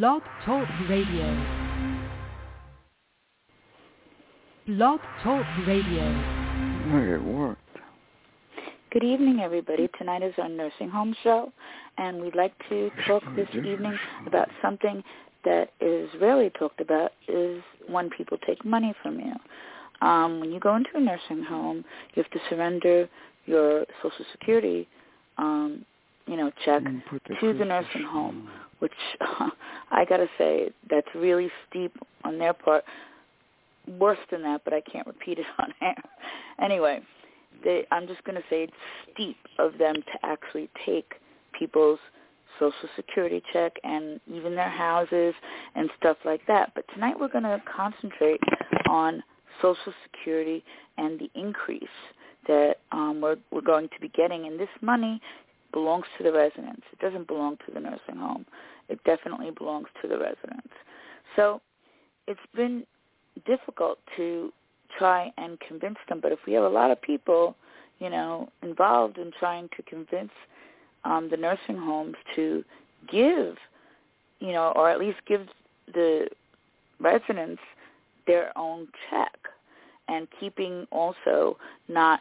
Blog Talk Radio. Blog Talk Radio. It worked. Good evening, everybody. Tonight is our nursing home show, and we'd like to talk this evening about something that is rarely talked about is when people take money from you. Um, when you go into a nursing home, you have to surrender your Social Security, um, you know, check Mm, put the to the nursing home, on. Which I gotta say that's really steep on their part. Worse than that, but I can't repeat it on air. Anyway, they, I'm just gonna say it's steep of them to actually take people's social security check and even their houses and stuff like that. But tonight we're going to concentrate on social security and the increase that um, we're, we're going to be getting. And this money belongs to the residents. It doesn't belong to the nursing home. It definitely belongs to the residents. So it's been difficult to try and convince them. But if we have a lot of people, you know, involved in trying to convince um, the nursing homes to give, you know, or at least give the residents their own check and keeping also not,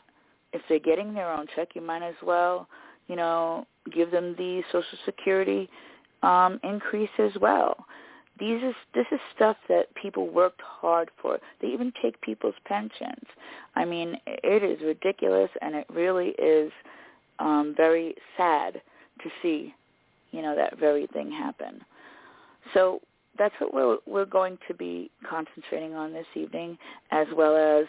if they're getting their own check, you might as well, you know, give them the Social Security um, increase as well. These is this is stuff that people worked hard for. They even take people's pensions. I mean, it is ridiculous, and it really is um, very sad to see, you know, that very thing happen. So that's what we're we're going to be concentrating on this evening, as well as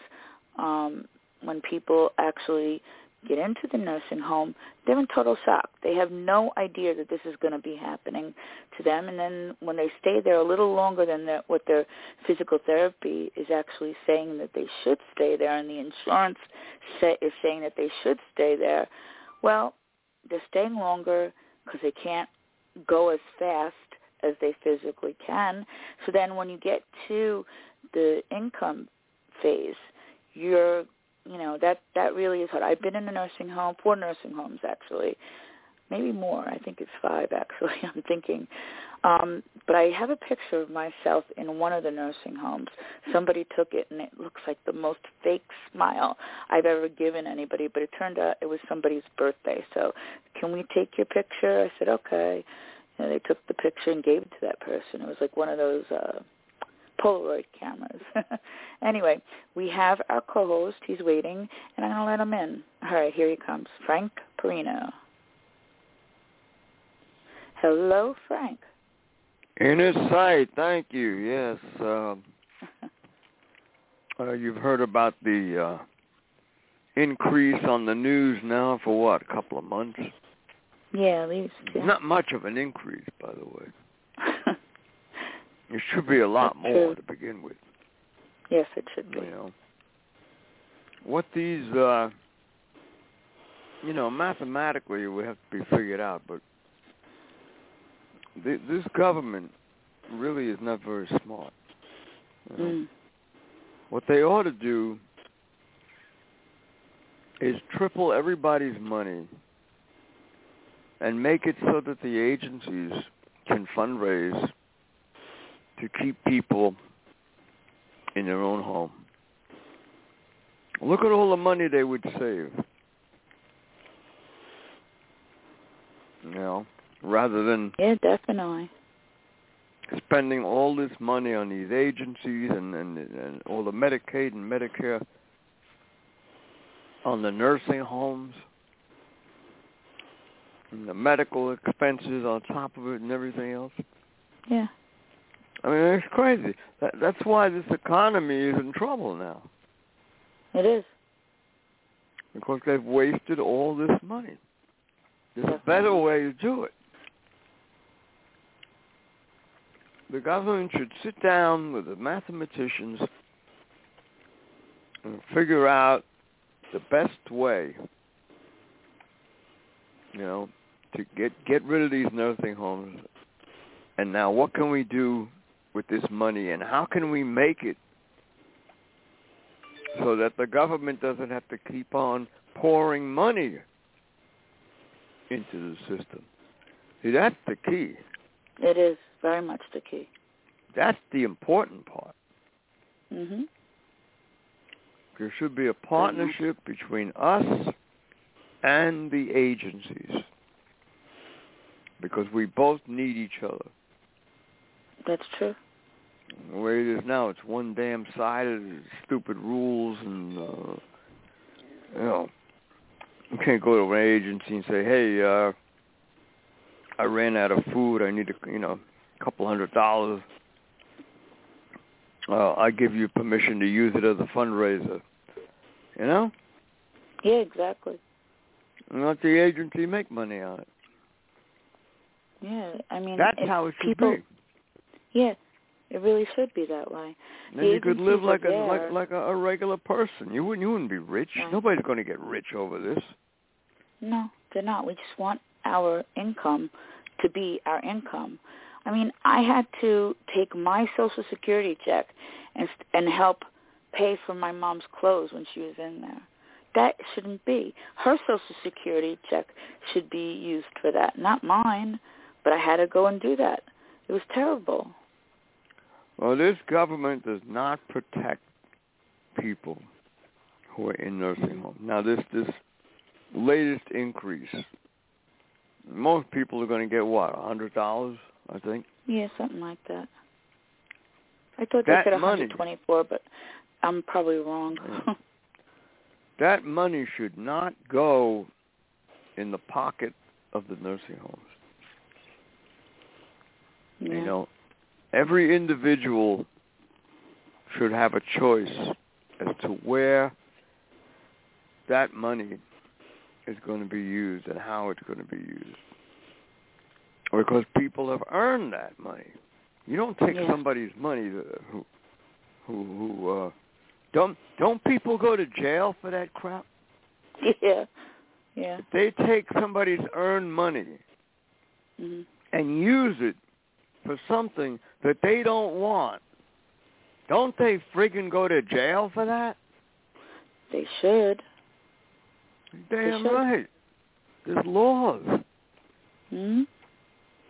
um, when people actually get into the nursing home, they're in total shock. They have no idea that this is going to be happening to them, and then when they stay there a little longer than their, what their physical therapy is actually saying that they should stay there, and the insurance say, is saying that they should stay there, well, they're staying longer because they can't go as fast as they physically can. So then when you get to the income phase, you're, you know, that, that really is hard. I've been in a nursing home, four nursing homes actually, maybe more. I think it's five actually, I'm thinking. Um, but I have a picture of myself in one of the nursing homes. Somebody took it, and it looks like the most fake smile I've ever given anybody. But it turned out it was somebody's birthday. So, can we take your picture? I said, okay. And they took the picture and gave it to that person. It was like one of those uh, Polaroid cameras. anyway, we have our co-host. He's waiting, and I'm going to let him in. All right, here he comes, Frank Perino. Hello, Frank. In his sight, thank you. Yes, um, uh, you've heard about the uh, increase on the news now for what? A couple of months. Yeah, at least. Yeah. Not much of an increase, by the way. It should be a lot That's more true. to begin with. yes, it should be. You know, what these, uh, you know, mathematically would have to be figured out, but th- this government really is not very smart. You know? Mm. What they ought to do is triple everybody's money and make it so that the agencies can fundraise to keep people in their own home. Look at all the money they would save. You know, rather than Yeah, definitely. spending all this money on these agencies and, and, and all the Medicaid and Medicare on the nursing homes and the medical expenses on top of it and everything else. Yeah. I mean, it's crazy. That, that's why this economy is in trouble now It is. because they've wasted all this money. There's a better way to do it. The government should sit down with the mathematicians and figure out the best way, you know, to get get rid of these nursing homes. And now, what can we do with this money, and how can we make it so that the government doesn't have to keep on pouring money into the system? See, that's the key. It is very much the key. That's the important part. Mhm. There should be a partnership between us and the agencies because we both need each other. That's true. The way it is now, it's one damn sided, stupid rules, and uh, you know, you can't go to an agency and say, "Hey, uh, I ran out of food. I need a, you know, a couple hundred dollars. Uh, I give you permission to use it as a fundraiser." You know, Yeah, exactly. and let the agency make money on it. Yeah, I mean, That's how it should people, be. Yeah, it really should be that way. Then The you could live like are a like there. like a, a regular person. You wouldn't you wouldn't be rich. Right. Nobody's going to get rich over this. No, they're not. We just want our income to be our income. I mean, I had to take my Social Security check and and help pay for my mom's clothes when she was in there. That shouldn't be. Her Social Security check should be used for that, not mine. But I had to go and do that. It was terrible. Well, this government does not protect people who are in nursing homes. Now, this this latest increase, most people are going to get what a hundred dollars, I think. Yeah, something like that. I thought That they said money- 124, but I'm probably wrong. That money should not go in the pocket of the nursing homes. yeah. You know, every individual should have a choice as to where that money is going to be used and how it's going to be used. Because people have earned that money. You don't take Yeah. somebody's money to, who who who uh don't don't people go to jail for that crap? Yeah. Yeah. If they take somebody's earned money hmm and use it for something that they don't want, don't they friggin' go to jail for that? They should. Damn should. right. There's laws. hmm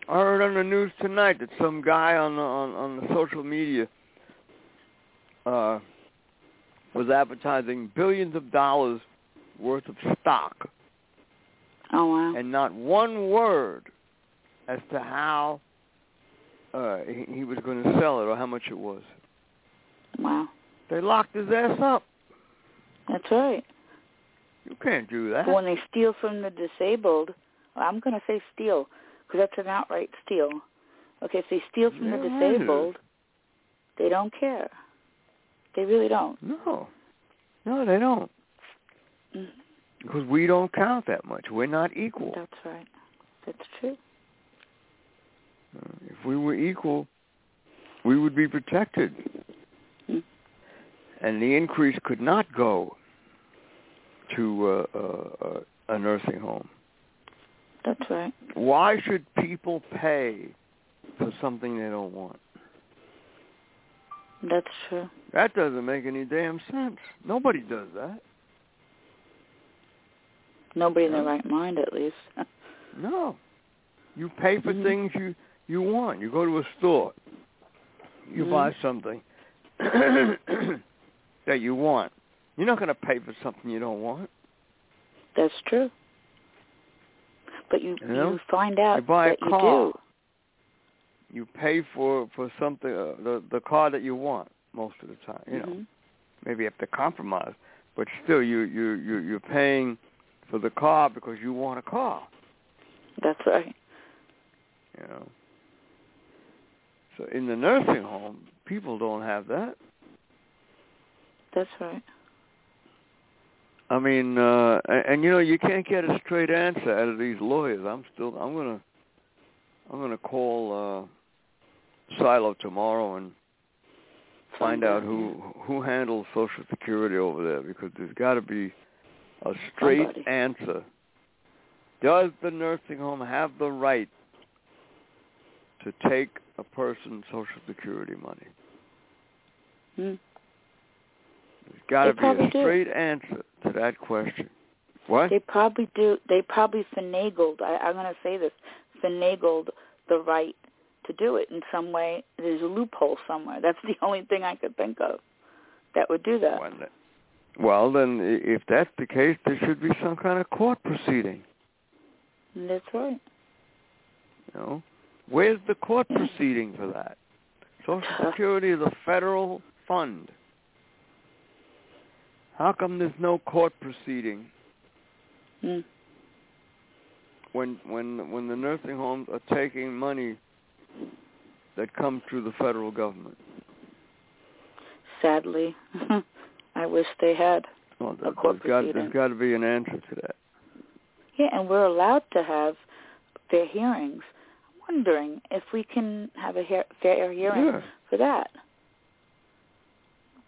I heard on the news tonight that some guy on the, on on the social media uh was advertising billions of dollars worth of stock Oh wow. and not one word as to how uh he, he was going to sell it or how much it was. Wow. They locked his ass up. That's right. You can't do that. When they steal from the disabled, I'm going to say steal because that's an outright steal. Okay, if they steal from the disabled, they don't care. They really don't. No. No, they don't. Mm. Because we don't count that much. We're not equal. That's right. That's true. Uh, if we were equal, we would be protected. Hmm. And the increase could not go to uh, uh, uh, a nursing home. That's right. Why should people pay for something they don't want? That's true. That doesn't make any damn sense. Nobody does that. Nobody in their right mind, at least. No. You pay for Mhm. things you you want. You go to a store. You Mhm. buy something that you want. You're not going to pay for something you don't want. That's true. But you You know? you find out You buy a that car. you do. You pay for for something uh, the the car that you want most of the time. You know, Mhm. maybe you have to compromise, but still you you you you're paying for the car because you want a car. That's right. You know. So in the nursing home, people don't have that. That's right. I mean, uh, and, and you know, you can't get a straight answer out of these lawyers. I'm still, I'm gonna, I'm gonna call uh, Silo tomorrow and find out who who handles Social Security over there because there's got to be a straight Somebody. answer. Does the nursing home have the right to take a person's Social Security money? Hmm. There's got to be a do. straight answer to that question. What? They probably do. They probably finagled. I, I'm going to say this: finagled the right to do it in some way. There's a loophole somewhere. That's the only thing I could think of that would do that. Well, then, if that's the case, there should be some kind of court proceeding. That's right. You know, where's the court proceeding for that? Social Security is a federal fund. How come there's no court proceeding Mm. when when when the nursing homes are taking money that comes through the federal government? Sadly, I wish they had. Well, A court there's got there's got to be an answer to that. Yeah, and we're allowed to have fair hearings. I'm wondering if we can have a fair hearing Yeah. for that.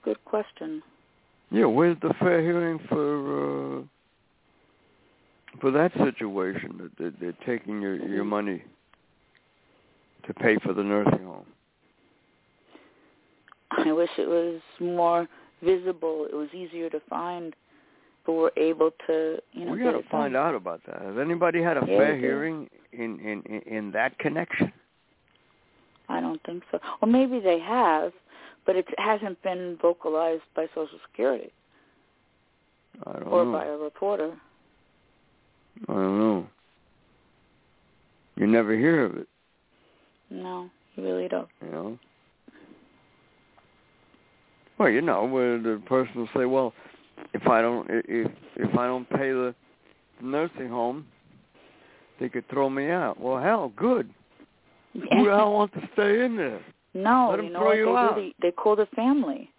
Good question. Yeah, where's the fair hearing for uh, for that situation that they're, they're taking your your money to pay for the nursing home? I wish it was more visible. It was easier to find, but we're able to, you know, we got to find done. out about that. Has anybody had a Yeah, fair hearing in, in in in that connection? I don't think so. Or maybe they have, but it hasn't been vocalized by Social Security I don't know. or know. by a reporter. I don't know. You never hear of it, No, you really don't. you know. Well, you know, where the person will say, "Well, if I don't if if I don't pay the nursing home, they could throw me out." Well, hell, good. Who the hell wants to stay in there? No, Let 'em you know throw what you they out. do? They, they called the family.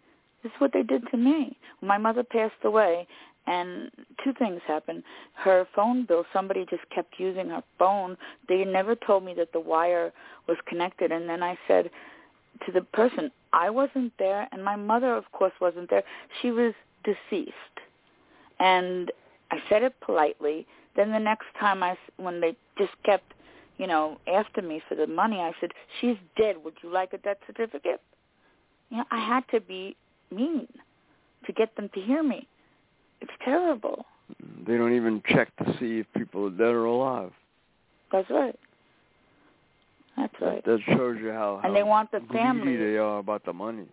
This is what they did to me. When my mother passed away, and two things happened. Her phone bill, somebody just kept using her phone. They never told me that the wire was connected. And then I said to the person, I wasn't there, and my mother, of course, wasn't there. She was deceased. And I said it politely. Then the next time I, when they just kept you know, after me for the money. I said, "She's dead. Would you like a death certificate?" You know, I had to be mean to get them to hear me. It's terrible. They don't even check to see if people are dead or alive. That's right. That's right. That shows you how, how And they want the family. they are about the money.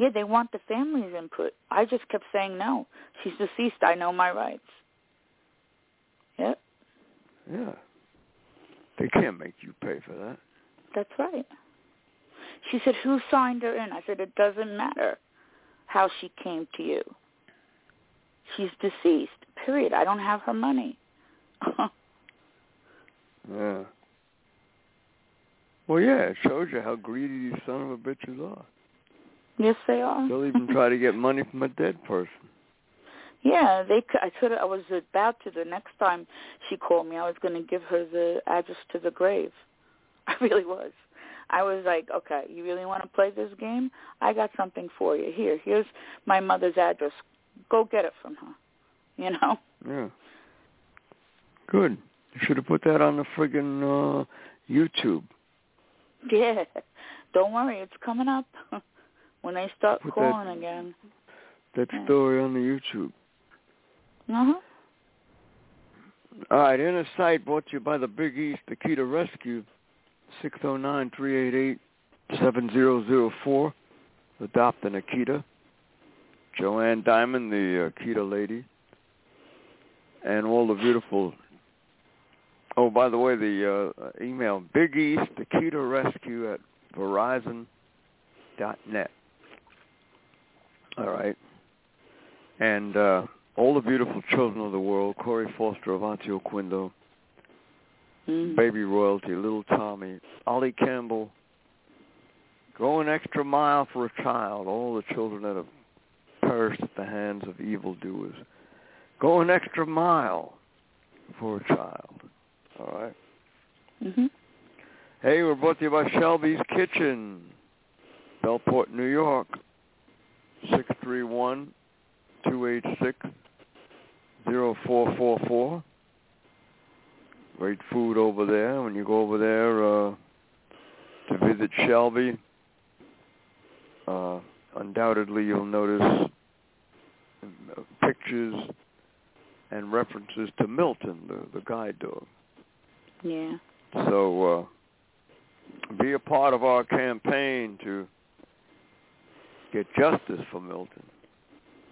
Yeah, they want the family's input. I just kept saying no. She's deceased. I know my rights. Yep, Yeah. They can't make you pay for that. that's right. She said, "Who signed her in?" I said, "It doesn't matter how she came to you. She's deceased. Period. I don't have her money." Yeah. Well, yeah, it shows you how greedy these son of a bitches are. Yes, they are. They'll even try to get money from a dead person. Yeah, they. I could. I was about to. The next time she called me, I was going to give her the address to the grave. I really was. I was like, okay, you really want to play this game? I got something for you. Here, here's my mother's address. Go get it from her. You know? Yeah. Good. You should have put that on the friggin' uh, YouTube. Yeah. Don't worry, it's coming up when they start Put that- calling again. That Yeah. story on the YouTube. Uh huh. All right, Inner Sight brought to you by the Big East Akita Rescue, 609-388-7004. Adopt an Akita. Joanne Diamond, the Akita lady. And all the beautiful... Oh, by the way, the uh, email, Big East Akita Rescue at Verizon.net. All right. And... uh all the beautiful children of the world, Corey Foster, Avantio Quindo, Mm. Baby Royalty, Little Tommy, Ollie Campbell, Go an Extra Mile for a Child, all the children that have perished at the hands of evildoers. Go an extra mile for a child. All right. Mhm. Hey, we're brought to you by Shelby's Kitchen, Bellport, New York, six three one two eight six zero four four four. Great food over there. When you go over there uh, to visit Shelby, uh, undoubtedly you'll notice uh, pictures and references to Milton, the, the guide dog. Yeah. So uh, be a part of our campaign to get justice for Milton.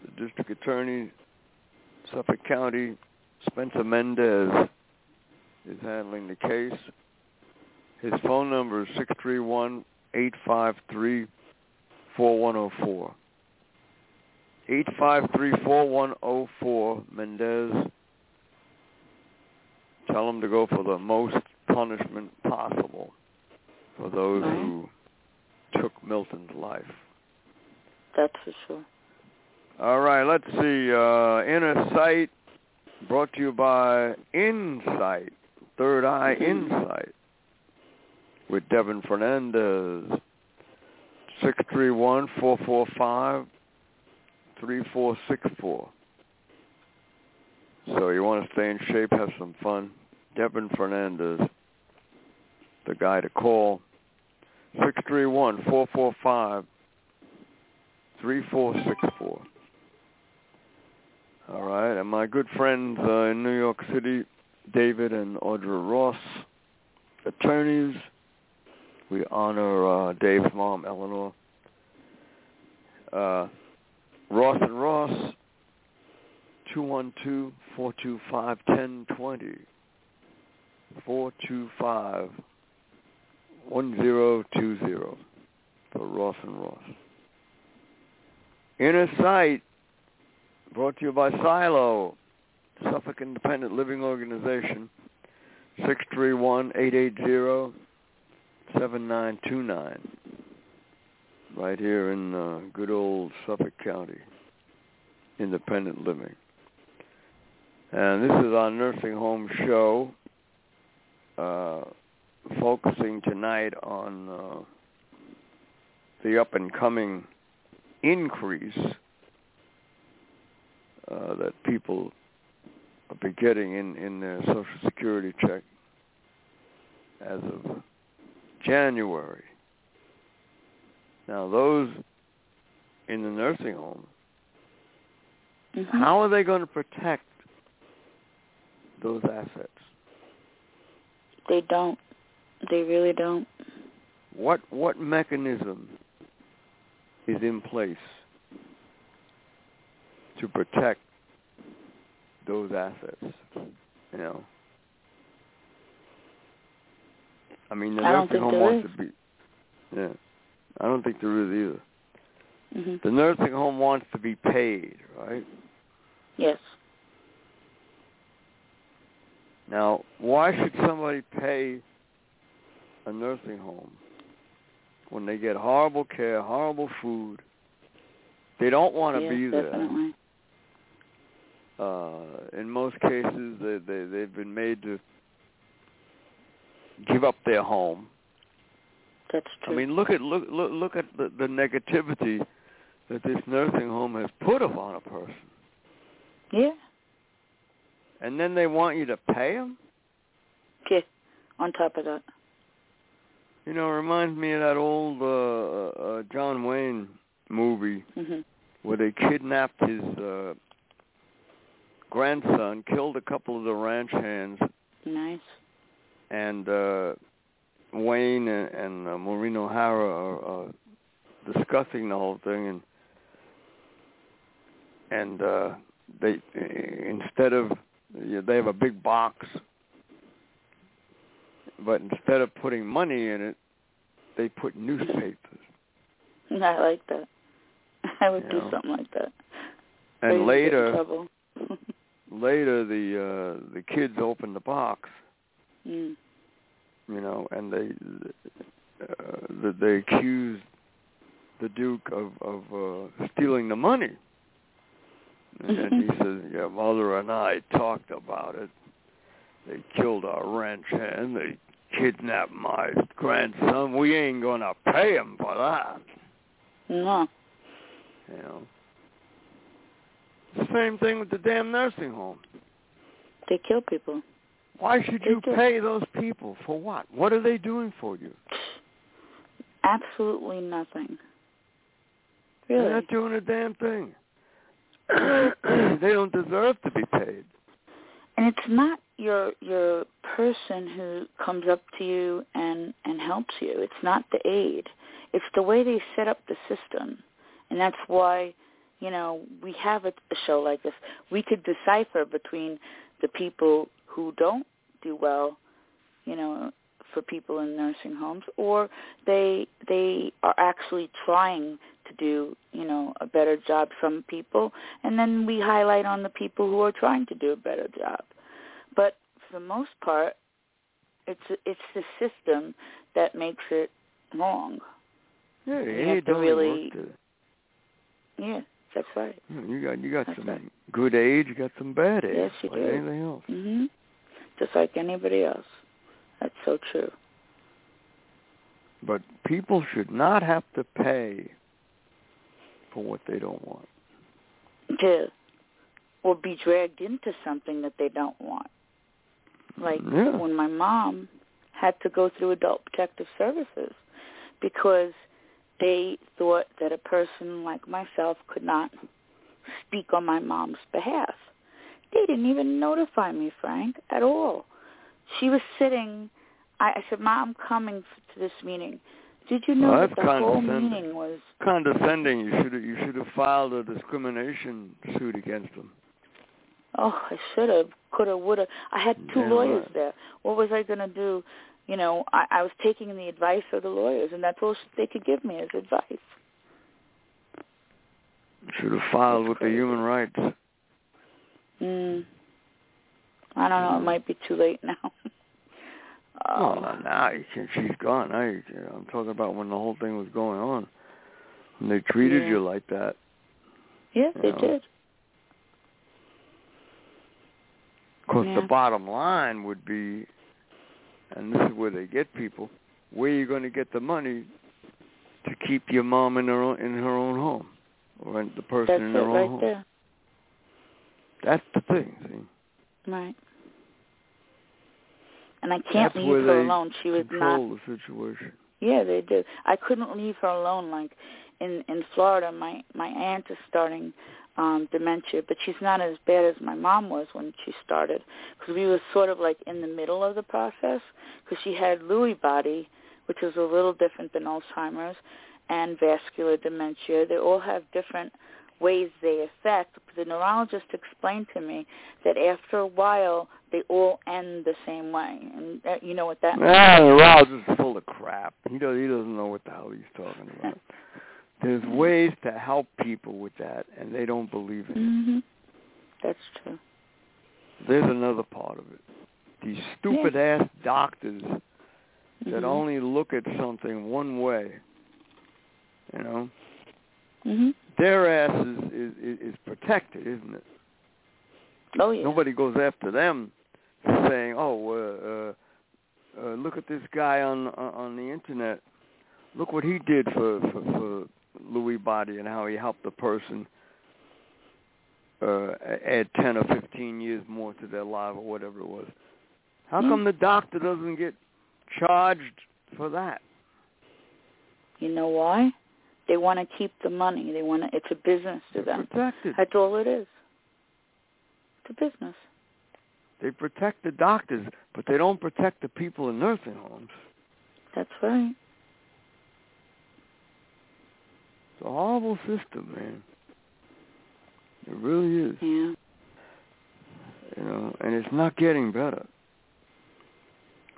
The district attorney, Suffolk County, Spencer Mendez, is handling the case. His phone number is six three one eight five three four one zero four. Eight five three four one zero four Mendez. Tell him to go for the most punishment possible for those who took Milton's life. That's for sure. All right, let's see. Uh, Inner Sight, brought to you by Insight, Third Eye Insight, with Devin Fernandez. Six three one four four five three four six four. So you want to stay in shape, have some fun. Devin Fernandez, the guy to call. Six three one four four five three four six four. All right, and my good friends uh, in New York City, David and Audra Ross, attorneys. We honor uh, Dave's mom, Eleanor. Uh, Ross and Ross, two one two four two five ten twenty. Four two five one zero two zero for Ross and Ross. Inner Sight, brought to you by Silo, Suffolk Independent Living Organization, 631-880-7929, right here in uh, good old Suffolk County, independent living. And this is our nursing home show, uh, focusing tonight on uh, the up-and-coming increase uh, that people be getting in, in their Social Security check as of January. Now, those in the nursing home, Mhm. how are they going to protect those assets? They don't. They really don't. What what mechanism is in place to protect those assets? You know, I mean, the I nursing home wants to be. Yeah, I don't think there is either. hmm The nursing home wants to be paid, right? Yes. Now, why should somebody pay a nursing home when they get horrible care, horrible food? They don't want to yes, be there. definitely. Uh, in most cases, they, they they've been made to give up their home. That's true. I mean, look at look look look at the, the negativity that this nursing home has put upon a person, yeah. and then they want you to pay them. Yeah. On top of that. You know, it reminds me of that old uh, uh, John Wayne movie hmm where they kidnapped his uh, grandson, killed a couple of the ranch hands, Nice. and uh, Wayne and, and uh, Maureen O'Hara are uh, discussing the whole thing, and and uh, they instead of they have a big box, but instead of putting money in it, they put newspapers. I like that. I would You do know. something like that. And Or you get in later, later the uh, the kids opened the box, mm. you know, and they uh, they accused the Duke of of uh, stealing the money. And he says, "Yeah, mother and I talked about it. They killed our ranch hand. They kidnapped my grandson. We ain't gonna pay him for that." No. You know. Same thing with the damn nursing home. They kill people. Why should They you do. pay those people for what? What are they doing for you? Absolutely nothing. They're Really. not doing a damn thing. they don't deserve to be paid. And it's not your your person who comes up to you and and helps you. It's not the aid. It's the way they set up the system, and that's why you know we have a, a show like this. We could decipher between the people who don't do well, you know, for people in nursing homes, or they they are actually trying to do you know a better job. Some people, and then we highlight on the people who are trying to do a better job. But for the most part, it's it's the system that makes it wrong. Yeah, You have to really- to- Yeah, that's right. You got you got That's some right. good aid, you got some bad aid, Yes, you like do. anything else. hmm Just like anybody else. That's so true. But people should not have to pay for what they don't want. To or be dragged into something that they don't want. Like Yeah. when my mom had to go through adult protective services because they thought that a person like myself could not speak on my mom's behalf. They didn't even notify me, Frank, at all. She was sitting. I, I said, "Mom, I'm coming to this meeting." Did you know Well, that the whole meeting was? Condescending. You should have you should have filed a discrimination suit against them. Oh, I should have, could have, would have. I had two Yeah, lawyers there. What was I going to do? You know, I, I was taking the advice of the lawyers, and that's all they could give me as advice. Should have filed That's with the human rights. Mm. I don't know. It might be too late now. Oh, not now. She's gone. Can't. I'm talking about when the whole thing was going on. And they treated Yeah. you like that. yeah, they Yeah. did. Of course, Yeah. the bottom line would be, and this is where they get people, where are you going to get the money to keep your mom in her own, in her own home, or in the person That's in it their own right home? there. That's the thing. See, Right. And I can't That's leave her alone. She was not the situation. Yeah, they do. I couldn't leave her alone. Like in in Florida, my my aunt is starting um dementia, but she's not as bad as my mom was when she started because we were sort of like in the middle of the process because she had Lewy body, which is a little different than Alzheimer's, and vascular dementia. They all have different ways they affect. The neurologist explained to me that after a while they all end the same way, and uh, you know what that means. Ah, the Rouse is full of crap. He does. He doesn't know what the hell he's talking about. There's ways to help people with that, and they don't believe in it. Mhm. That's true. There's another part of it. These stupid ass doctors that Mhm. only look at something one way. You know, Mhm. their ass is is, is, is protected, isn't it? Oh yeah. Nobody goes after them saying, "Oh, uh, uh, uh, look at this guy on on on the internet. Look what he did for for, for Lewy Body and how he helped the person uh, add ten or fifteen years more to their life or whatever it was." How Yeah. come the doctor doesn't get charged for that? You know why? They want to keep the money. They want to. It's a business to They're them. protected. That's all it is. It's a business. They protect the doctors, but they don't protect the people in nursing homes. That's right. It's a horrible system, man. It really is. Yeah. You know, and it's not getting better.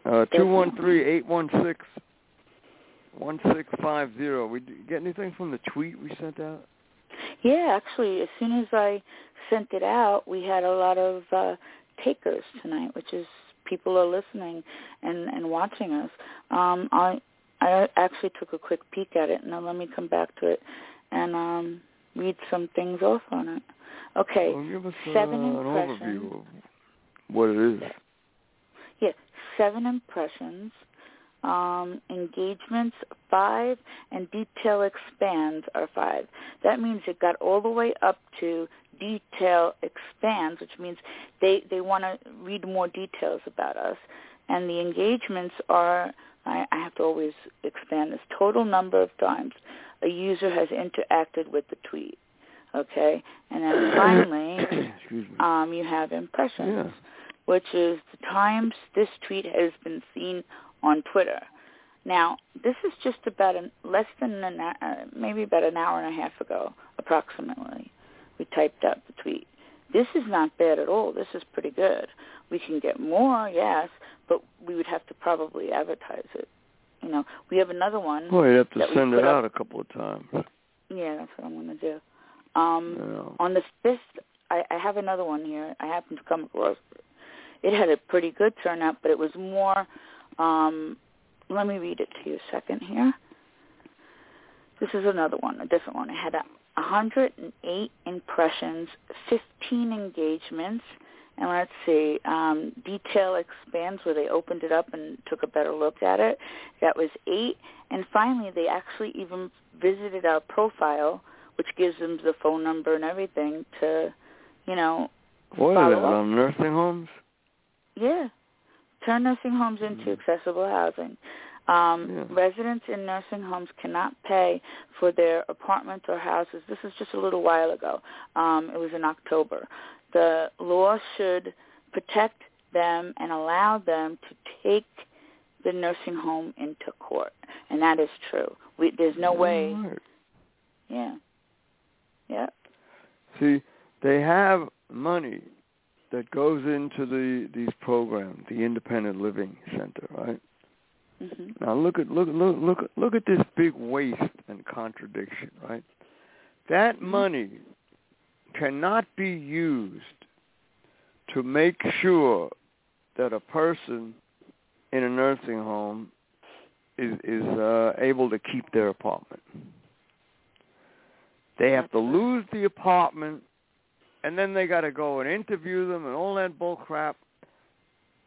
Uh, two one three eight one six one six five zero. We d- you get anything from the tweet we sent out? Yeah. Actually, as soon as I sent it out, we had a lot of uh takers tonight, which is people are listening and and watching us. Um, I I actually took a quick peek at it. Now let me come back to it and um read some things off on it. Okay. Well, give us uh, seven an impressions. overview of what it is. Yeah, seven impressions, um, engagements five, and detail expands are five. That means it got all the way up to detail expands, which means they they want to read more details about us. And the engagements are I, I have to always expand this total number of times a user has interacted with the tweet. Okay, and then finally, um, you have impressions yeah. which is the times this tweet has been seen on Twitter. Now, this is just about an, less than an uh, maybe about an hour and a half ago, approximately. We typed out the tweet. This is not bad at all. This is pretty good. We can get more, yes, but we would have to probably advertise it. You know, we have another one. Well, you have to send it up- out a couple of times. Yeah, that's what I'm going to do. Um, know. on the fifth, I, I have another one here. I happened to come across. It had a pretty good turnout, but it was more. Um, let me read it to you a second here. This is another one, a different one. It had a 108 impressions, 15 engagements, and let's see, um, detail expands where they opened it up and took a better look at it. That was eight, and finally they actually even visited our profile, which gives them the phone number and everything to, you know, What is follow that up. on nursing homes? yeah, turn nursing homes into accessible housing. Um, Yeah. Residents in nursing homes cannot pay for their apartments or houses. This is just a little while ago. Um, it was in October. The law should protect them and allow them to take the nursing home into court, and that is true. We, there's no way. Right. Yeah. Yeah. See, they have money that goes into the these programs, the independent living center, right? Hmm Now look at look look look look at this big waste and contradiction, right? That money cannot be used to make sure that a person in a nursing home is is uh, able to keep their apartment. They have to lose the apartment, and then they got to go and interview them and all that bull crap,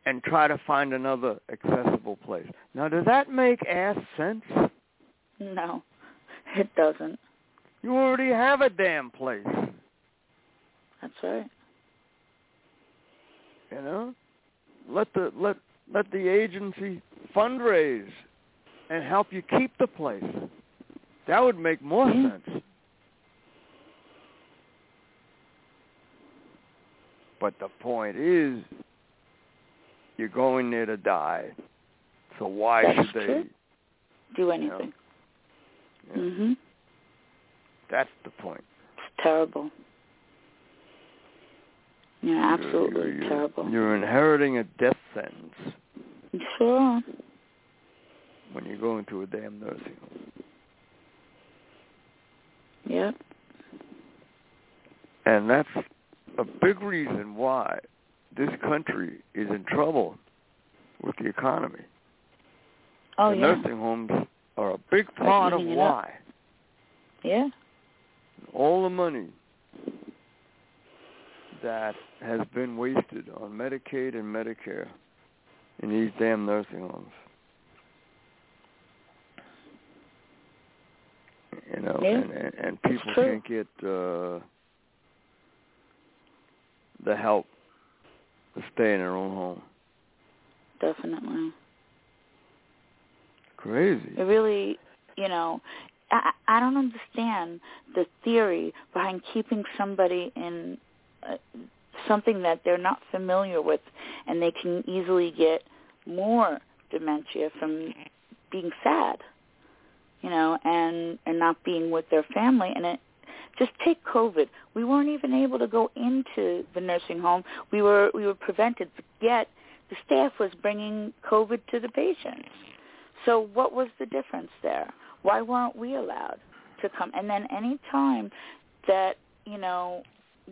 and try to find another accessible place. Now, does that make ass sense? No, it doesn't. You already have a damn place, That's right. you know. Let the let let the agency fundraise and help you keep the place. That would make more Mhm. sense. But the point is, you're going there to die. So why That's should they? true. Do you know, anything. yeah, Mhm. That's the point. It's terrible. Yeah, You're- absolutely you're, you're, terrible. You're inheriting a death sentence sure when you go into a damn nursing home. Yep. And that's a big reason why this country is in trouble with the economy. Oh the yeah. nursing homes are a big part of it up. why. Yeah. All the money that has been wasted on Medicaid and Medicare in these damn nursing homes. You know, Yeah, and, and, and people can't get uh, the help to stay in their own home. Definitely. Crazy. It really, you know, I I don't understand the theory behind keeping somebody in uh, something that they're not familiar with, and they can easily get more dementia from being sad, you know, and and not being with their family. And it just take COVID. We weren't even able to go into the nursing home. We were we were prevented, yet the staff was bringing COVID to the patients. So what was the difference there? Why weren't we allowed to come? And then any time that, you know,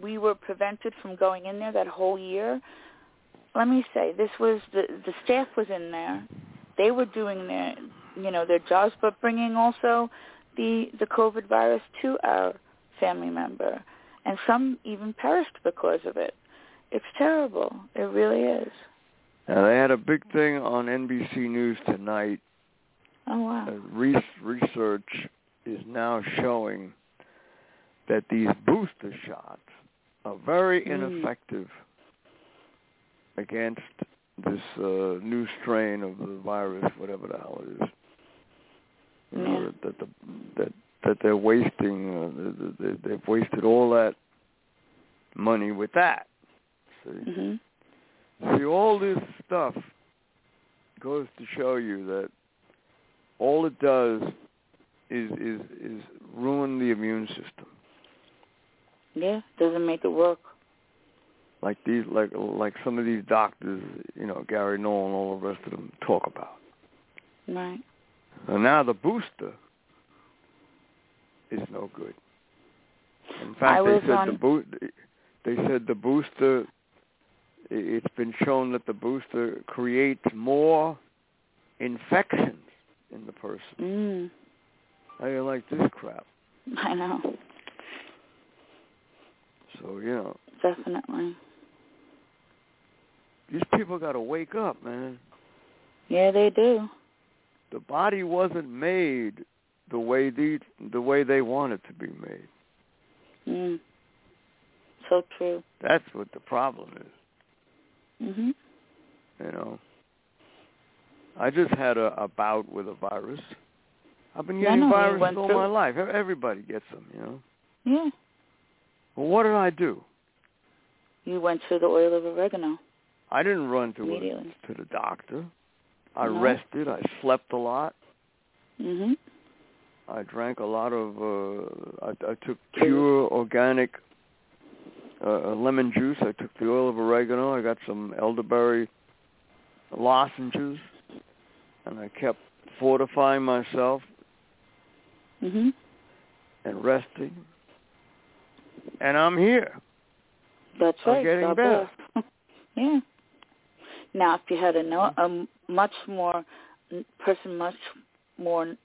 we were prevented from going in there that whole year, let me say, this was the the staff was in there. They were doing their, you know, their jobs but bringing also the the COVID virus to our family member. And some even perished because of it. It's terrible. It really is. Now they had a big thing on NBC News tonight. Oh wow. Uh, re- research is now showing that these booster shots are very Mm. ineffective against this uh, new strain of the virus, whatever the hell it is. You know, Yeah. that, that the that that they're wasting. Uh, they, they, they've wasted all that money with that. See? Mhm. See, all this stuff goes to show you that all it does is is is ruin the immune system. Yeah, doesn't make it work. Like these, like like some of these doctors, you know, Gary Null and all the rest of them talk about. Right. And now the booster is no good. In fact, they said on- the boot. They said the booster. It's been shown that the booster creates more infections in the person. Mm. How do you like this crap? I know. So you know, Definitely. these people got to wake up, man. Yeah, they do. The body wasn't made the way the the way they want it to be made. Mm. So true. That's what the problem is. Mhm. You know, I just had a, a bout with a virus. I've been getting viruses all through- my life. Everybody gets them, you know. Yeah. Well, what did I do? You went to the oil of oregano I didn't run to a, to the doctor. I No? rested. I slept a lot. Mhm. I drank a lot of. uh I, I took pure organic uh, lemon juice. I took the oil of oregano. I got some elderberry lozenges, and I kept fortifying myself Mhm. and resting. And I'm here. That's right. I'm right. getting God better. yeah. Now, if you had a, no, a much more person, much more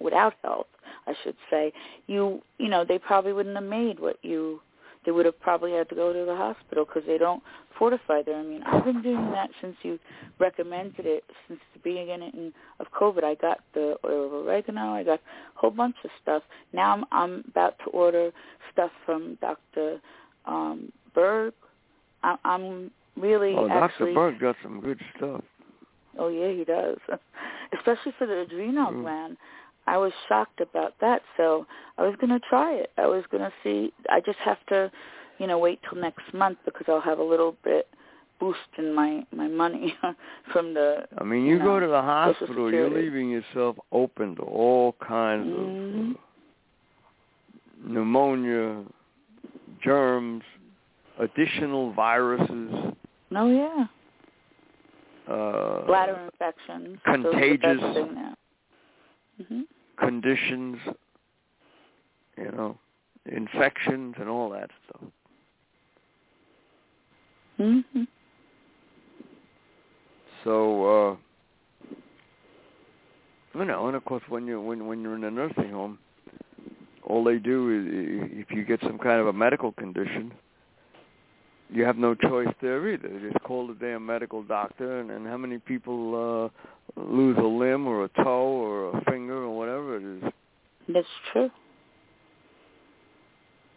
without health, I should say, you you know they probably wouldn't have made what you. They would have probably had to go to the hospital because they don't fortify their immune. I've been doing that since you recommended it since the beginning of COVID. I got the oil of oregano. I got a whole bunch of stuff. Now I'm I'm about to order stuff from Dr. Um, Berg. I, I'm really Oh, actually. Dr. Berg got some good stuff. Oh yeah, he does. Especially for the adrenal Mm. gland. I was shocked about that, so I was going to try it. I was going to see. I just have to, you know, wait till next month because I'll have a little bit boost in my my money from the. I mean, you No. go to the hospital, you're leaving yourself open to all kinds Mhm. of uh, pneumonia, germs, additional viruses, No, yeah, uh, bladder infections. Those are the best contagious- thing Mhm. conditions, you know, infections and all that stuff. Mhm. So, uh, you know, and of course, when you when when you're in a nursing home, all they do is if you get some kind of a medical condition, you have no choice there either. They just call the damn medical doctor, and, and how many people uh, lose a limb or a toe or a finger or whatever it is, That's true.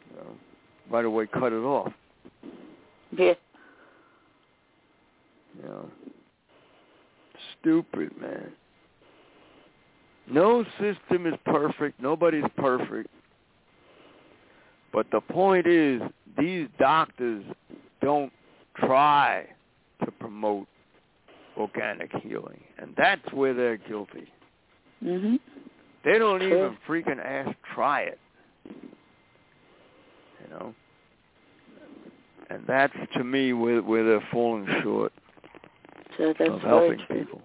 you know, right away cut it off. Yeah. Know, stupid man. No system is perfect. Nobody's perfect. But the point is, these doctors don't try to promote organic healing, and that's where they're guilty. Mhm. They don't even freaking ask try it. You know, and that's to me where where they're falling short So that's of helping people.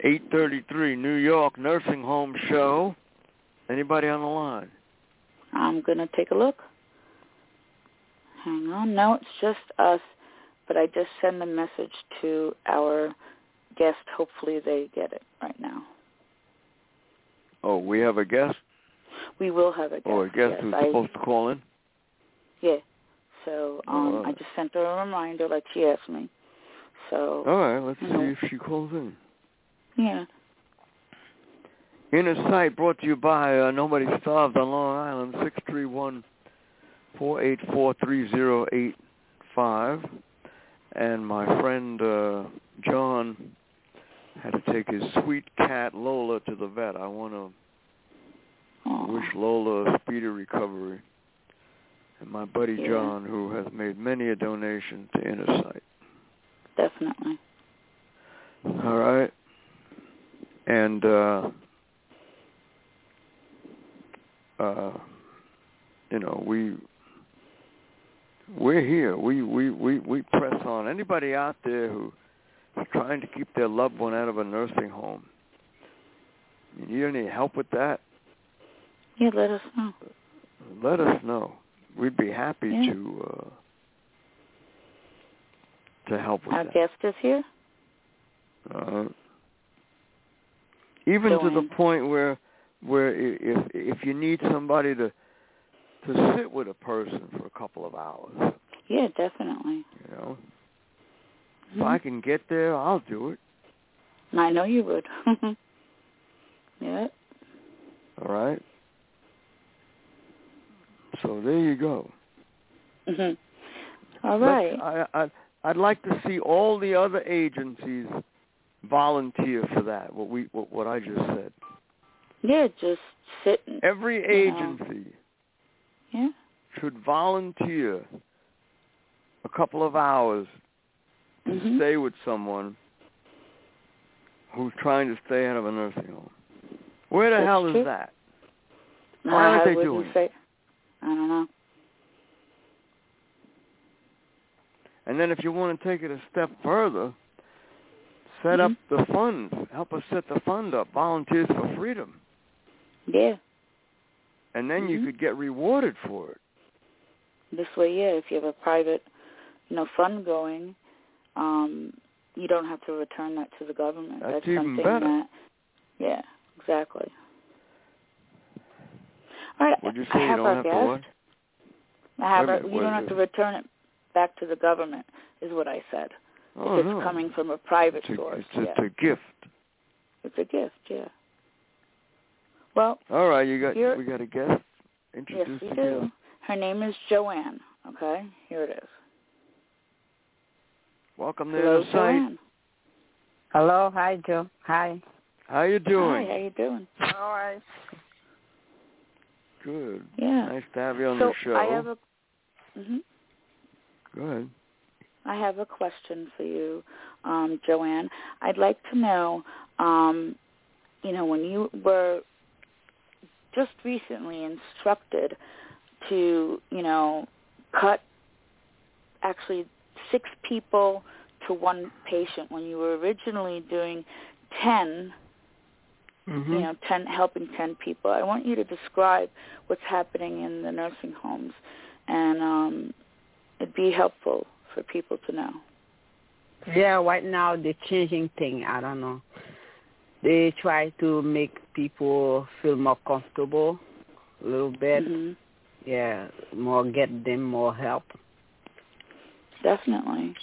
833 New York Nursing Home Show. Anybody on the line? I'm gonna take a look. Hang on. No, it's just us. But I just send a message to our guest. Hopefully they get it right now. Oh, we have a guest. We will have a guest. Oh, a guest yes, who's I, supposed to call in. Yeah. So um, All I just sent her a reminder like she asked me. So All right, let's see know. if she calls in. yeah. Inner Sight brought to you by uh, Nobody Starved on Long Island, six three one four eight four three zero eight five. And my friend uh, John had to take his sweet cat Lola to the vet. I want to wish Lola a speedy recovery. and my buddy Yeah. John, who has made many a donation to Inner Sight. Definitely. All right, and uh, uh, you know we we're here. We we we we press on. Anybody out there who is trying to keep their loved one out of a nursing home, you need any help with that? Yeah, let us know. Let us know. We'd be happy Yeah. to uh, to help with Our that. Our guest is here. Uh, even to the point where where if if you need somebody to to sit with a person for a couple of hours, Yeah, definitely. you know, if Mhm. I can get there, I'll do it. I know you would. yeah. All right. So there you go. hmm All Let's- I, I I'd like to see all the other agencies volunteer for that. What we what, what I just said. Yeah, just sit. And, Every You know. agency yeah. should volunteer a couple of hours to Mhm. stay with someone who's trying to stay out of a nursing home. Where the That's hell true. is that? Why aren't they doing you it? say? I don't know. And then if you want to take it a step further, set Mhm. up the funds. Help us set the fund up. Volunteers for Freedom. Yeah. And then you Mhm. could get rewarded for it. This way, yeah. If you have a private, you know, fund going, um, you don't have to return that to the government. That's That's even something better. that. Yeah. Exactly. All right. Would you I say you have don't our have guest. to what? I have a our, minute, you don't have to return it back to the government, is what I said. Oh, if it's no. coming from a private it's a, source. it's, it's yeah. a gift. It's a gift, yeah. Well, All right, you got Here- we got a guest. yes, Introduce we the do. guest. Her name is Joanne. Okay, here it is. Welcome there Hello, to the site. Joanne. Hello, hi Joe. Hi. How you doing? Hi, how you doing? All right. Good. Yeah. Nice to have you on so the show. I have a. hmm Go ahead. I have a question for you, um, Joanne. I'd like to know, um, you know, when you were just recently instructed to, you know, cut actually six people to one patient when you were originally doing 10 Mm-hmm. you know, ten helping ten people. I want you to describe what's happening in the nursing homes, and um, it'd be helpful for people to know. Yeah, right now they're changing thing. I don't know. They try to make people feel more comfortable a little bit. hmm Yeah, more get them more help. Definitely.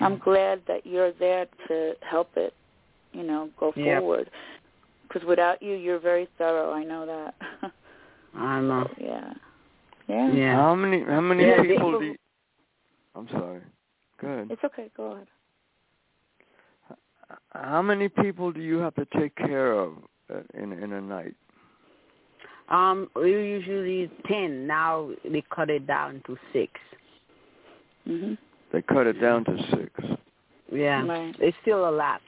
I'm glad that you're there to help it, you know, go Yep. forward. Because without you, you're very thorough. I know that. I don't know. yeah. Yeah. Yeah. How many how many Yeah, people people- do you, I'm sorry. Go ahead. It's okay. Go ahead. How many people do you have to take care of uh, in in a night? Um, we usually ten. Now they cut it down to six. Mhm. They cut it down to six. Yeah, Right. it's still a lot.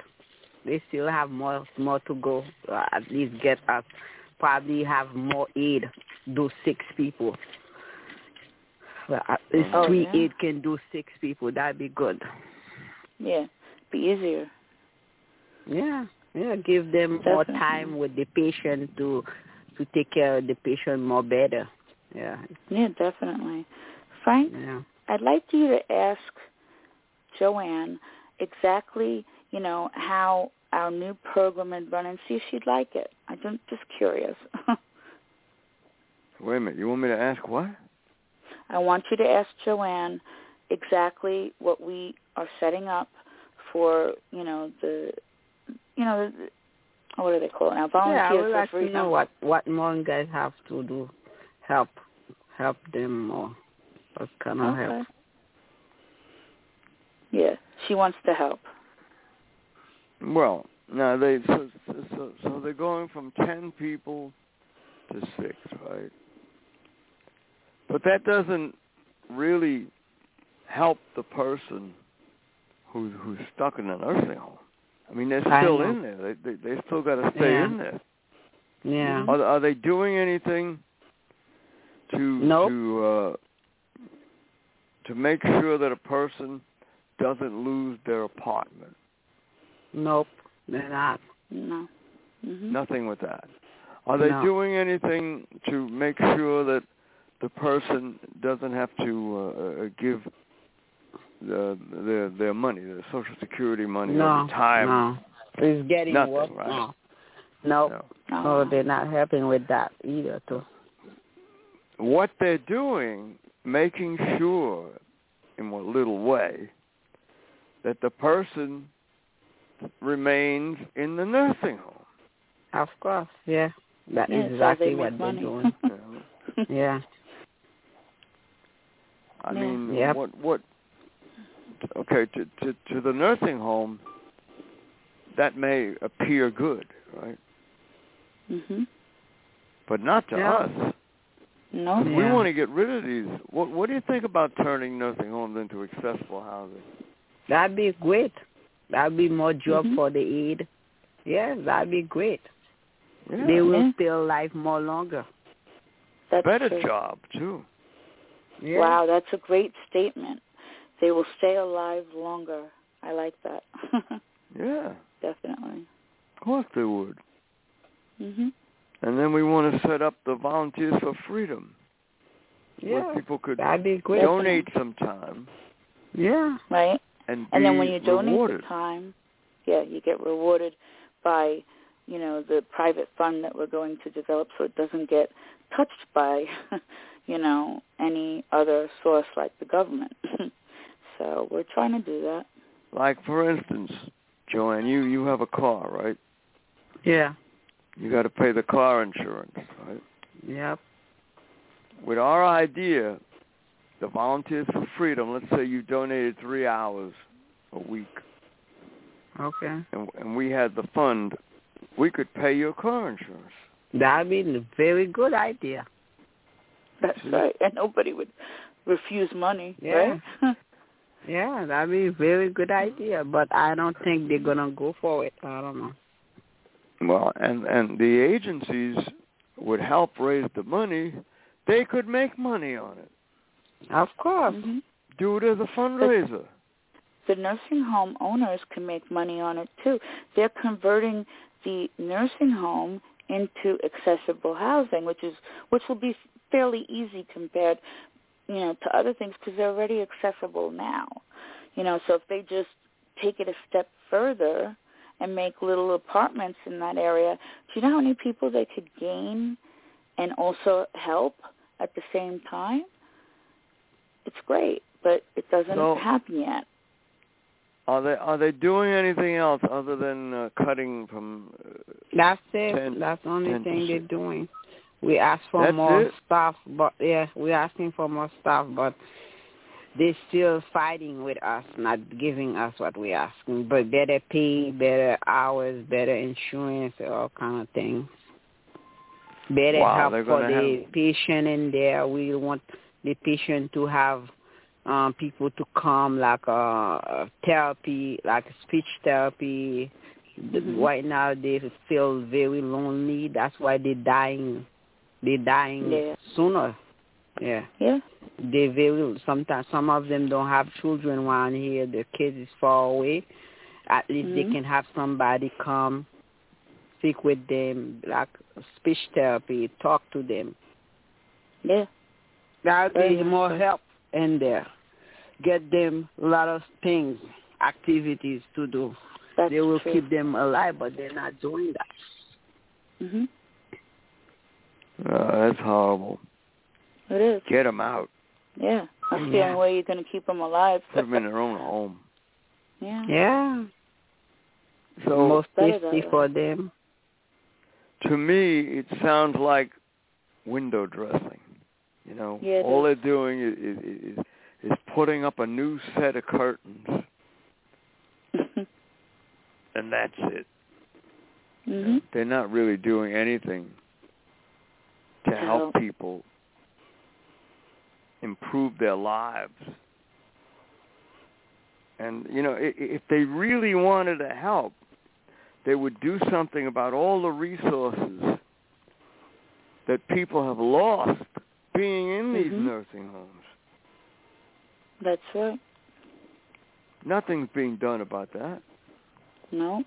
They still have more more to go. Uh, at least get us probably have more aid. Do six people. Well, at least Oh, three yeah. aid can do six people. That'd be good. Yeah. Be easier. Yeah, yeah. Give them more time with the patient to to take care of the patient more better. Yeah, Yeah, definitely. Frank, yeah. I'd like you to ask Joanne exactly, you know, how our new program had run and see if she'd like it. I'm just just curious. Wait a minute. You want me to ask what? I want you to ask Joanne exactly what we are setting up for, you know, the, you know, what do they call it now? Volunteers yeah, I would for like freedom. to know what what more guys have to do. Help, help them more. What kind of okay. help? Yeah, she wants to help. Well, no, they so so so they're going from ten people to six, right? But that doesn't really help the person who's who's stuck in a nursing home. I mean, they're still in there. They they, they still got to stay Yeah. in there. Yeah. Are are they doing anything to Nope. to uh, to make sure that a person doesn't lose their apartment? Nope. They're not. No. Mhm. Nothing with that. Are they No. doing anything to make sure that the person doesn't have to uh, uh, give the, their their money, their social security money, no. every time? No. It's getting Nothing, worse. right? No. Nope. No. No. No, they're not helping with that either, too. What they're doing, making sure, in what little way, that the person remains in the nursing home. Of course, yeah. That Yeah, is so exactly they what make they're doing. you yeah. I Yeah. mean, Yep. what what? Okay, to to to the nursing home, that may appear good, right? mhm. But not to Yeah. us. No. If we Yeah. want to get rid of these. What what do you think about turning nursing homes into accessible housing? That'd be great. That'd be more job Mhm. for the aid. Yes, that'd be great. Yeah. They will Yeah. stay alive more longer. That's better true. job too. Yeah. Wow, that's a great statement. They will stay alive longer. I like that. Yeah, Definitely. of course they would. Mhm. And then we want to set up the volunteers for freedom, Yeah. where people could That'd be great. donate some time Yeah. Right? and And then when you donate rewarded. the time, yeah, you get rewarded by, you know, the private fund that we're going to develop so it doesn't get touched by, you know, any other source like the government. so we're trying to do that. Like for instance, Joanne, you you have a car, right? Yeah. You got to pay the car insurance, right? Yep. With our idea, the Volunteers for Freedom, let's say you donated three hours a week, Okay. and, and we had the fund, we could pay your car insurance. That'd be a very good idea. That's See? right. And nobody would refuse money, Yeah. right? Yeah, that'd be a very good idea, but I don't think they're gonna go for it. I don't know. Well, and and the agencies would help raise the money. They could make money on it. Of course. Mhm. Do it as a fundraiser. the nursing home owners can make money on it too. They're converting the nursing home into accessible housing, which is which will be fairly easy compared, you know, to other things because they're already accessible now. You know, so if they just take it a step further and make little apartments in that area, do you know how many people they could gain and also help at the same time? It's great, but it doesn't So- happen yet. Are they are they doing anything else other than uh, cutting from? Uh, That's it. Ten- That's the only thing they're doing. We ask for That's more it? staff, but yeah, we're asking for more staff, but they're still fighting with us, not giving us what we're asking. But better pay, better hours, better insurance, all kind of things. Better Wow, help for the have- patient in there. We want the patient to have um people to come like uh therapy, like speech therapy. The- Mhm. Right now they feel very lonely. That's why they're dying. They're dying Yeah. sooner. Yeah. Yeah. They very sometimes some of them don't have children around here. Their kids is far away. At least they Mhm. can have somebody come speak with them, like speech therapy, talk to them. Yeah. Very be much more help in there. Get them a lot of things, activities to do. That's they will true. keep them alive, but they're not doing that. Mhm. Uh, that's horrible. It is. Get them out. Yeah. That's the only way you're going to keep them alive. Put them in their own home. yeah. Yeah. So Most better safety for them. to me, it sounds like window dressing. You know, Yeah, all is. they're doing is, is is is putting up a new set of curtains, and that's it. mhm. They're not really doing anything to help people improve their lives. And you know, if, they really wanted to help, they would do something about all the resources that people have lost being in these Mhm. nursing homes. That's right. Nothing's being done about that. No.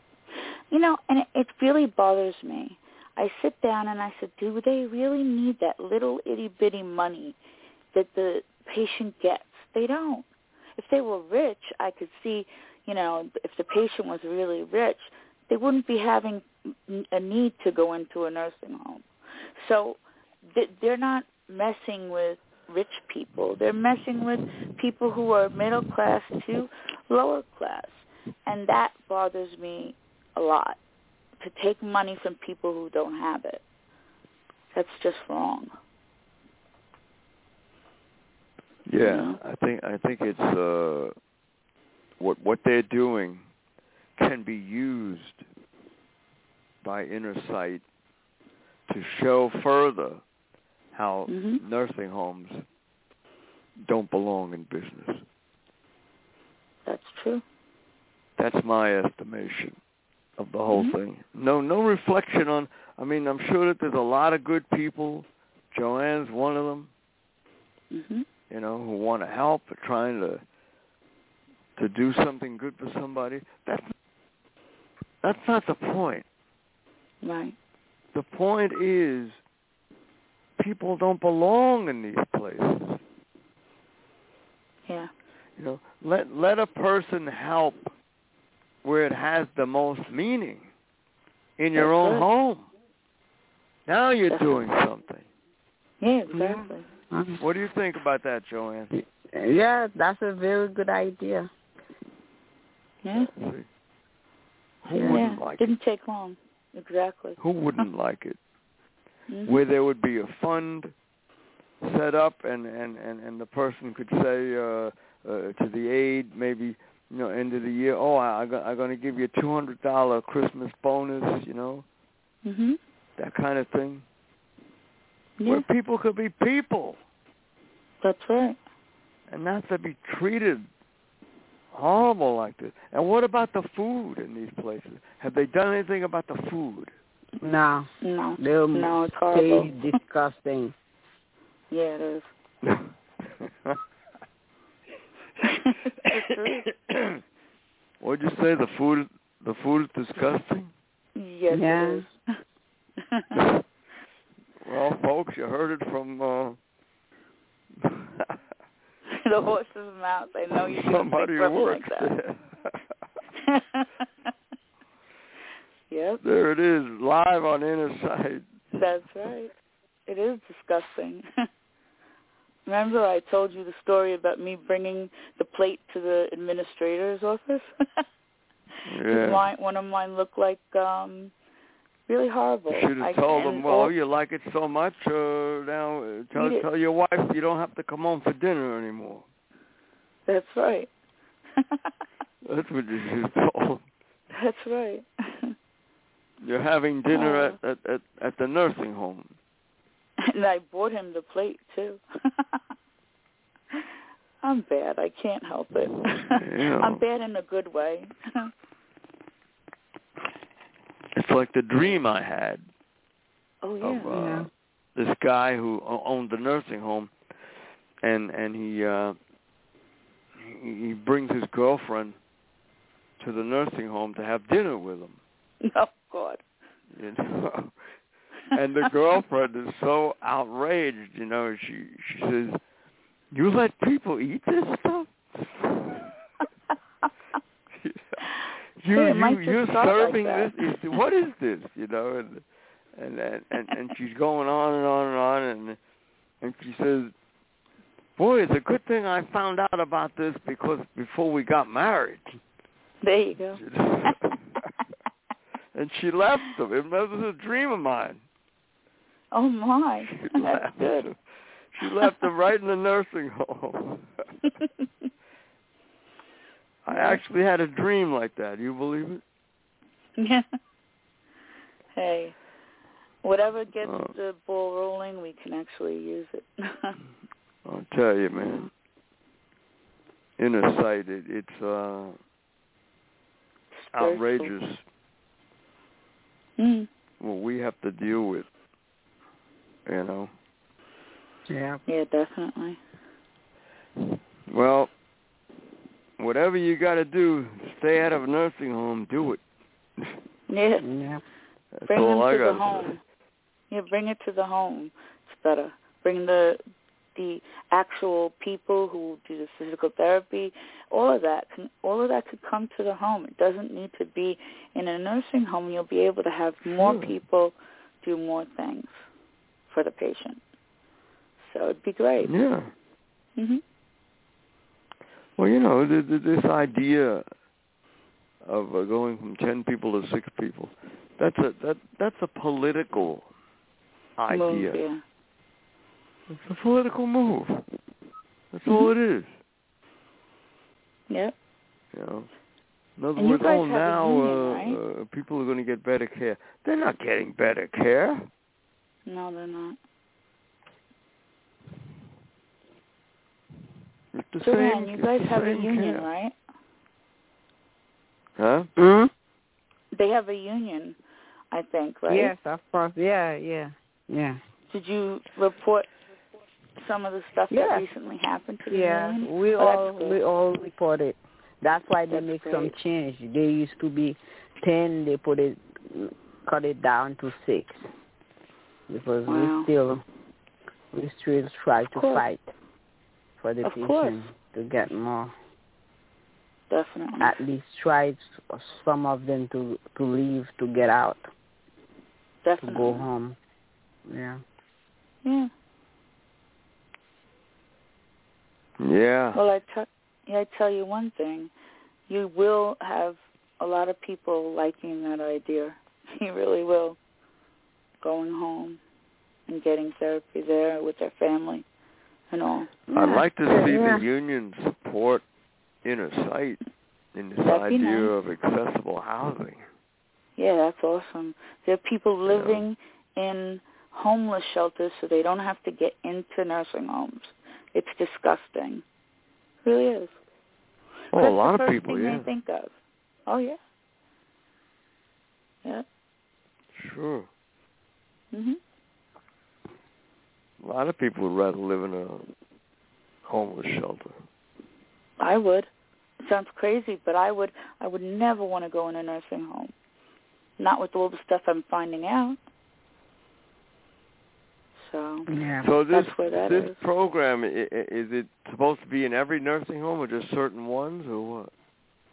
You know, and it, it really bothers me. I sit down and I said, do they really need that little itty bitty money that the patient gets? They don't. If they were rich, I could see, you know, if the patient was really rich, they wouldn't be having a need to go into a nursing home. So they're not messing with rich people. They're messing with people who are middle class to lower class. And that bothers me a lot. To take money from people who don't have it. That's just wrong. Yeah. I think I think it's uh what what they're doing can be used by inner sight to show further how Mhm. nursing homes don't belong in business. That's true. That's my estimation of the whole Mhm. thing. No no reflection on I mean, I'm sure that there's a lot of good people. Joanne's one of them. Mhm. you know, who want to help or trying to to do something good for somebody. That's that's not the point. Right. The point is people don't belong in these places. Yeah. You know, let let a person help where it has the most meaning in your That's own right. home. Now you're Definitely. doing something. Yeah, exactly. Mhm. What do you think about that, Joanne? Yeah, that's a very good idea. Yeah. Who yeah. wouldn't like it? Didn't take long. Exactly. Who wouldn't like it? Mhm. where there would be a fund set up and and and and the person could say uh, uh to the aid maybe you know end of the year oh i i'm going to give you a two hundred dollar christmas bonus you know Mhm. that kind of thing Yeah. where people could be people That's right. and not to be treated horrible like this and what about the food in these places have they done anything about the food No, No. they'll No, it's horrible. taste disgusting. Yeah, it is. It's. What'd you say? The food, the food is disgusting. Yes, Yeah. it is. Well, folks, you heard it from uh, the horse's mouth. I know you didn't somebody think who something works like there. yep, there it is, live on Inner Sight. that's right. It is disgusting. Remember I told you the story about me bringing the plate to the administrator's office? Yeah. mine, one of mine looked like um really horrible. You should I- have told and them, well, all- you like it so much, uh, now uh, tell, tell your wife you don't have to come home for dinner anymore. That's right. That's what you should have told. That's right. You're having dinner at, at, at, at the nursing home. and I bought him the plate too. I'm bad. I can't help it. Yeah. I'm bad in a good way. It's like the dream I had oh yeah. of uh, Yeah. this guy who o- owned the nursing home, and and he uh, he he brings his girlfriend to the nursing home to have dinner with him. Oh God. You know, and the girlfriend is so outraged. You know, she she says, "You let people eat this stuff." you it you you're start like serving this is what is this you know and and and and, and she's going on and on and on and and she says boy it's a good thing i found out about this because before we got married There you go. and she left him it was a dream of mine oh my. she That's left good. him she left him right in the nursing home i actually had a dream like that you believe it yeah. Hey, whatever gets Oh. the ball rolling, we can actually use it. I'll tell you, man. Inner sight, it, it's uh, outrageous Mm. what we have to deal with. You know. Yeah. Yeah, definitely. Well, whatever you got to do, stay out of a nursing home. Do it. Yeah. Yeah. That's bring all them I to got the to home. Yeah, bring it to the home. It's better. Bring the the actual people who do the physical therapy. All of that can all of that could come to the home. It doesn't need to be in a nursing home. You'll be able to have more Sure. people do more things for the patient. So it'd be great. Yeah. Mhm. Well, you know, th- th- this idea of uh, going from ten people to six people, that's a that that's a political idea. Move, yeah. It's a political move. That's all it is. Yep. You know. In other And words, oh, now union, uh, uh, people are going to get better care. They're not getting better care. No, they're not. It's the Joanne, same. you guys the have a union, care. right? Huh? Mm? They have a union, I think, right? Yes, of course. Yeah, yeah, yeah. Did you report some of the stuff Yeah. that recently happened to the Yeah, union? we Oh, all good. we all report it. That's why they That's make some great. change. They used to be ten. They put it, cut it down to six, because Wow. we still we still try to fight for the Of patient course. to get more. Definitely. At least try some of them to to leave to get out to Definitely. go home. Yeah. Yeah. Yeah. Well, I tell yeah, I tell you one thing. You will have a lot of people liking that idea. You really will. Going home and getting therapy there with their family and all. I'd like to see yeah. the union support inner sight in this That'd idea nice. of accessible housing. Yeah, that's awesome. There are people living in homeless shelters so they don't have to get into nursing homes. It's disgusting. It really is. Oh, a lot the of people, thing yeah. they think of. Oh yeah. Yeah. Sure. Mhm. A lot of people would rather live in a homeless shelter. I would. It sounds crazy, but I would. I would never want to go in a nursing home. Not with all the stuff I'm finding out. So Yeah. So this That's where that this is. program i- i- is it supposed to be in every nursing home or just certain ones or what?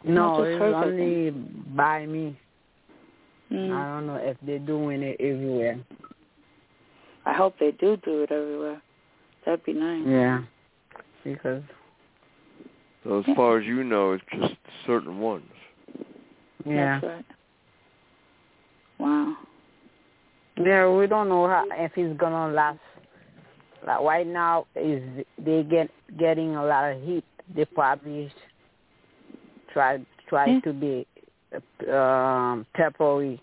No, just it's hers, I only by me. mm, I don't know if they're doing it everywhere. I hope they do do it everywhere. That'd be nice. Yeah. Because So as Yeah. far as you know, it's just certain ones. yeah. That's right. Wow. Yeah, we don't know how, if it's gonna last. Like right now, is they get getting a lot of heat. They probably try try Yeah. to be um, temporary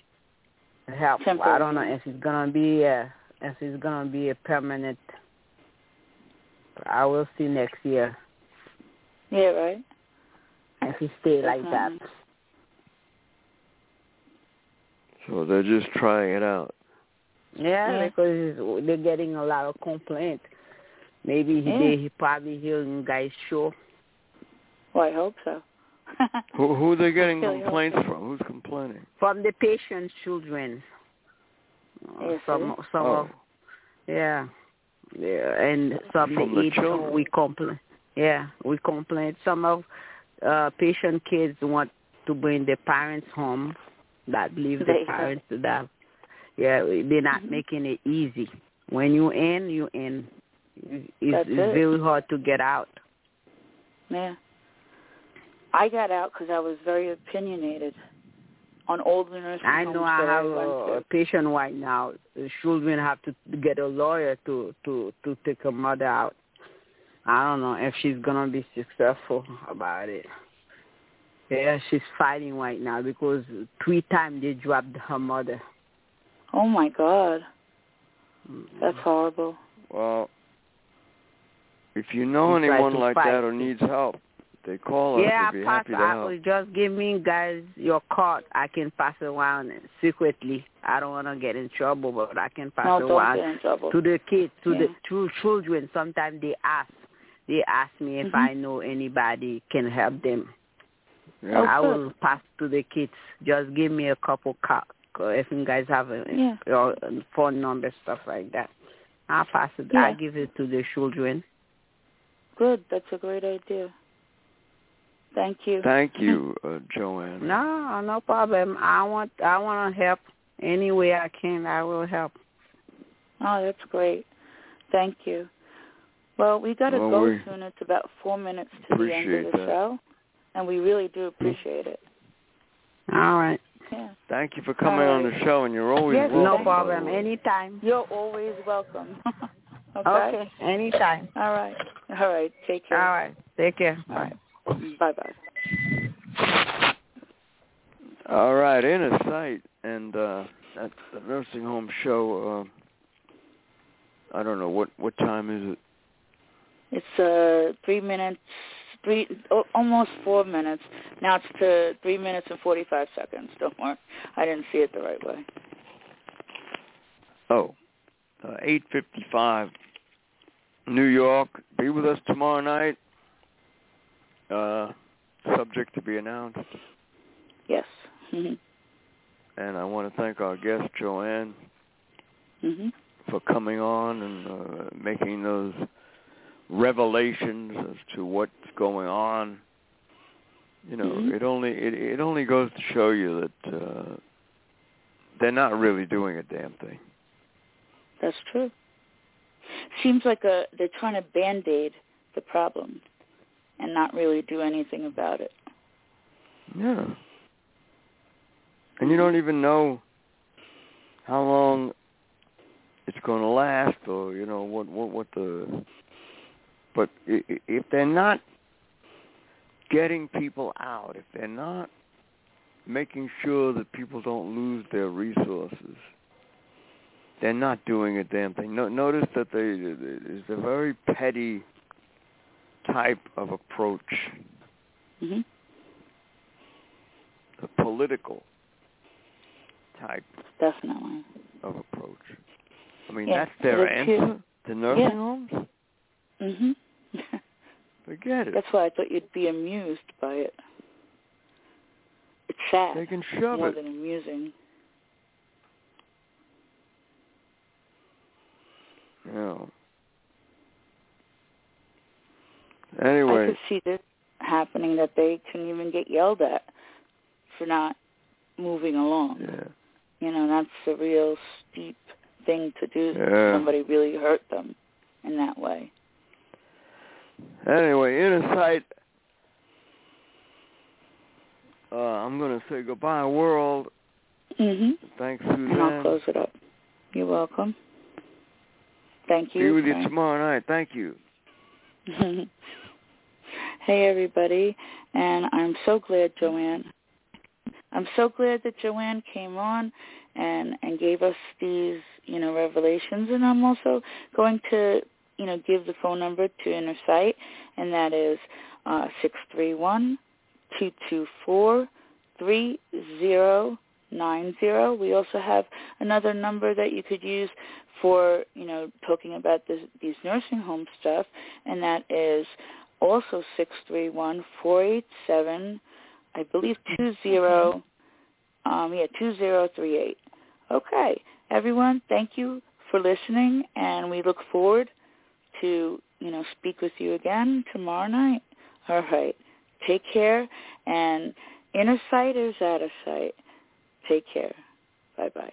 help. I don't know if it's gonna be a, if it's gonna be a permanent. I will see next year Yeah. Right. if it stay like that. Mm-hmm. So they're just trying it out. Yeah, Yeah. because they're getting a lot of complaints. Maybe he Yeah. they he probably hearing guys show. Well, I hope so. Who who are they getting complaints from? Who's complaining? from the patient's children. Yes, some some oh. of yeah, yeah, and some From the the age children. we complain. Yeah, we complain. Some of uh patient kids want to bring their parents home that leave the There you go. parents to that. Yeah, they're not Mhm. making it easy. When you in, you in. It's, it's it. very hard to get out. Yeah. I got out because I was very opinionated on all the nursing I know I have I a, a to. patient right now. The children have to get a lawyer to to to take her mother out. I don't know if she's gonna be successful about it. Yeah, she's fighting right now because three times they dropped her mother. Oh my God, that's horrible. Well, If you know We try anyone to like fight. that who needs help, they call us. Yeah, We'd be pass. happy to I help. will just give me guys your card. I can pass it around secretly. I don't want to get in trouble, but I can pass no, it don't around get in trouble. to the kids, to Yeah. the to children. Sometimes they ask, they ask me if Mhm. I know anybody can help them. Yeah. Oh, I good. will pass to the kids. Just give me a couple cards if you guys have a Yeah. your phone number, stuff like that. I'll pass it. Yeah. I'll give it to the children. Good. That's a great idea. Thank you. Thank you, uh, Joanne. No, no problem. I want I want to help any way I can. I will help. Oh, that's great. Thank you. Well, we got to Well, go we soon. It's about four minutes to the end of the that. show, and we really do appreciate it. All right. Yeah. Thank you for coming on the show, and you're always Yes, welcome. No thank you. by the problem. Anytime. You're always welcome. okay? Okay. Anytime. All right. All right. Take care. All right. Take care. All right. Bye bye. All right, Inner Sight, and uh, at the nursing home show. Uh, I don't know what what time is it. It's uh three minutes, three oh, almost four minutes. Now it's to three minutes and forty five seconds. Don't worry, I didn't see it the right way. Oh, uh, eight fifty-five. New York. Be with us tomorrow night. Uh, subject to be announced. Yes. Mhm. And I want to thank our guest Joanne Mhm. for coming on and uh, making those revelations as to what's going on. You know, Mhm. it only it, it only goes to show you that uh, they're not really doing a damn thing. That's true. Seems like a they're trying to band aid the problem, and not really do anything about it. Yeah. And you don't even know how long it's going to last, or you know what what what the. But if they're not getting people out, if they're not making sure that people don't lose their resources, they're not doing a damn thing. No, notice that they it's a very petty type of approach, Mhm. a political type Definitely. of approach. I mean, Yeah, that's their it is too. answer to nursing Yeah. homes. Mhm. Forget it. That's why I thought you'd be amused by it. It's sad They can shove more it. than amusing. Yeah. I Anyway, could see this happening that they couldn't even get yelled at for not moving along. yeah. You know, that's a real steep thing to do. Yeah. Somebody really hurt them in that way. Anyway, inner sight. Uh, I'm gonna say goodbye, world. Mhm. Thanks, Suzanne. And I'll close it up. You're welcome. Thank you. Be with you tomorrow night. Thank you. hey everybody, and I'm so glad Joanne. I'm so glad that Joanne came on and and gave us these you know revelations, and I'm also going to you know give the phone number to Inner Sight, and that is uh, six three one two two four three zero nine zero. We also have another number that you could use for you know talking about this, these nursing home stuff, and that is also six three one four eight seven, I believe two zero, um, yeah two zero three eight. Okay, everyone, thank you for listening, and we look forward to you know speak with you again tomorrow night. All right, take care, and inner sight is out of sight. Take care. Bye bye